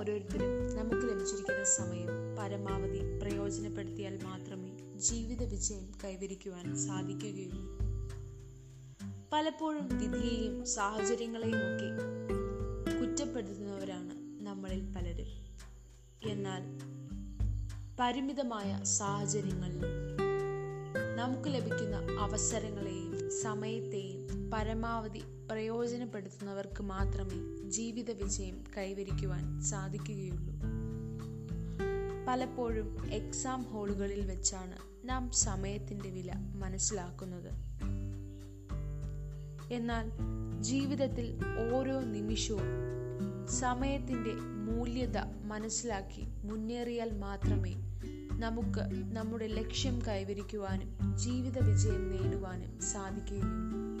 ഓരോരുത്തരും നമുക്ക് ലഭിച്ചിരിക്കുന്ന സമയം പരമാവധി പ്രയോജനപ്പെടുത്തിയാൽ മാത്രമേ ജീവിത വിജയം കൈവരിക്കുവാൻ സാധിക്കുകയുള്ളൂ. പലപ്പോഴും വിധിയെയും സാഹചര്യങ്ങളെയും ഒക്കെ കുറ്റപ്പെടുത്തുന്നവരാണ് നമ്മളിൽ പലരും. എന്നാൽ പരിമിതമായ സാഹചര്യങ്ങളിൽ നമുക്ക് ലഭിക്കുന്ന അവസരങ്ങളെയും സമയത്തെയും പരമാവധി പ്രയോജനപ്പെടുത്തുന്നവർക്ക് മാത്രമേ ജീവിത വിജയം കൈവരിക്കുവാൻ സാധിക്കുകയുള്ളൂ. പലപ്പോഴും എക്സാം ഹോളുകളിൽ വെച്ചാണ് നാം സമയത്തിന്റെ വില മനസ്സിലാക്കുന്നത്. എന്നാൽ ജീവിതത്തിൽ ഓരോ നിമിഷവും സമയത്തിന്റെ മൂല്യത മനസ്സിലാക്കി മുന്നേറിയാൽ മാത്രമേ നമുക്ക് നമ്മുടെ ലക്ഷ്യം കൈവരിക്കുവാനും ജീവിത വിജയം നേടുവാനും സാധിക്കുകയുള്ളൂ.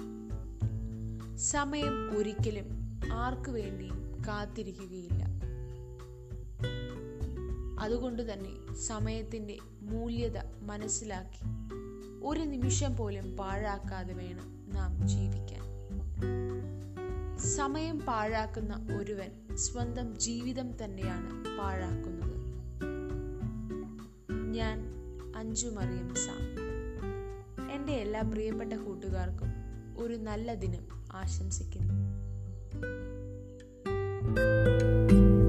സമയം ഒരിക്കലും ആർക്കു വേണ്ടിയും കാത്തിരിക്കുകയില്ല. അതുകൊണ്ട് തന്നെ സമയത്തിന്റെ മൂല്യത മനസ്സിലാക്കി ഒരു നിമിഷം പോലും പാഴാക്കാതെ വേണം നാം ജീവിക്കാൻ. സമയം പാഴാക്കുന്ന ഒരുവൻ സ്വന്തം ജീവിതം തന്നെയാണ് പാഴാക്കുന്നത്. ഞാൻ അഞ്ചു മറിയം സാം. എന്റെ എല്ലാ പ്രിയപ്പെട്ട കൂട്ടുകാർക്കും ഒരു നല്ല ദിനം ആശംസിക്കുന്നു. thank you